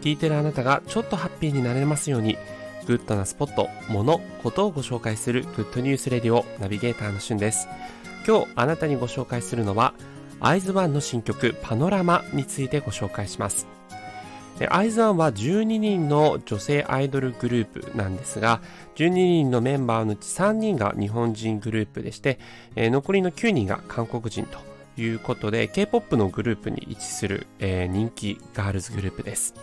聞いてるあなたがちょっとハッピーになれますように、グッドなスポット、もの、ことをご紹介する Good News Radio ナビゲーターのしゅんです。今日あなたにご紹介するのは、アイズワンの新曲パノラマについてご紹介します。アイズワンは12人の女性アイドルグループなんですが、12人のメンバーのうち3人が日本人グループでして、残りの9人が韓国人ということで、K-POP のグループに位置する、人気ガールズグループです。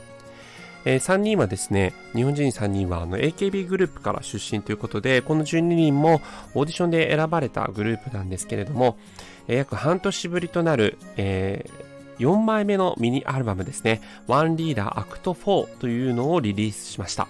えー、3人はですね、日本人3人はあの AKB グループから出身ということで、この12人もオーディションで選ばれたグループなんですけれども、えー、約半年ぶりとなる、えー、4枚目のミニアルバムですね、 One-reeler Act 4というのをリリースしました。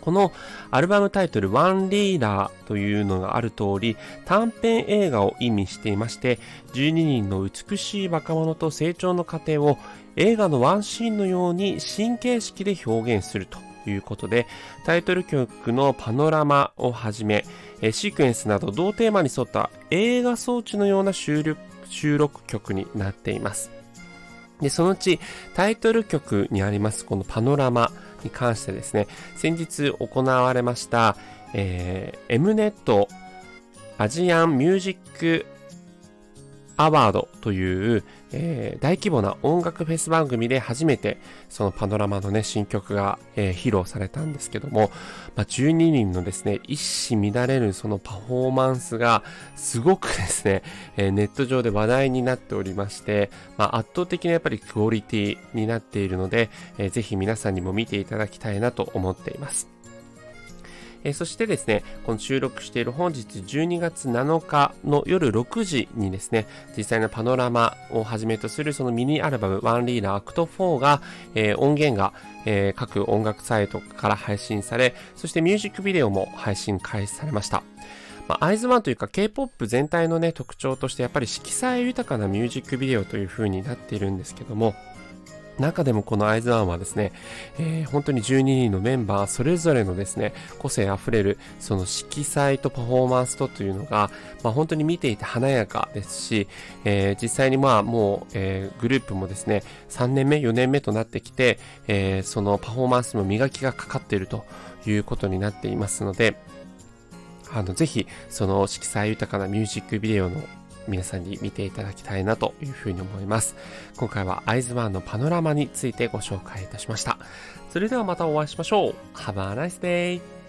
このアルバムタイトル One-reeler というのがある通り短編映画を意味していまして12人の美しい若者と成長の過程を映画のワンシーンのように神経式で表現するということでタイトル曲のパノラマをはじめシークエンスなど同テーマに沿った映画装置のような収録収録曲になっています。でそのうちタイトル曲にありますこのパノラマ。に関してですね、先日行われました、えー、M ネットアジアンミュージックアワードという、えー、大規模な音楽フェス番組で初めてそのパノラマのね、新曲が、えー、披露されたんですけども、まあ、12人のですね、一糸乱れるそのパフォーマンスがすごくですね、えー、ネット上で話題になっておりまして、まあ、圧倒的なやっぱりクオリティになっているので、えー、ぜひ皆さんにも見ていただきたいなと思っています。えー、そしてですね、この収録している本日12月7日の夜6時にですね、実際のパノラマをはじめとするそのミニアルバム One-reeler Act 4が、えー、音源が、えー、各音楽サイトから配信され、そしてミュージックビデオも配信開始されました。まあ、アイズワンというか K-POP 全体のね、特徴としてやっぱり色彩豊かなミュージックビデオという風になっているんですけども、中でもこのアイズワンはですね、えー、本当に12人のメンバーそれぞれのですね、個性あふれるその色彩とパフォーマンスとというのが、まあ、本当に見ていて華やかですし、えー、実際にまあもう、えー、グループもですね、3年目、4年目となってきて、えそのパフォーマンスも磨きがかかっているということになっていますので、あの、ぜひ、その色彩豊かなミュージックビデオの皆さんに見ていただきたいなというふうに思います。今回はアイズワンのパノラマについてご紹介いたしました。それではまたお会いしましょう。Have a nice day!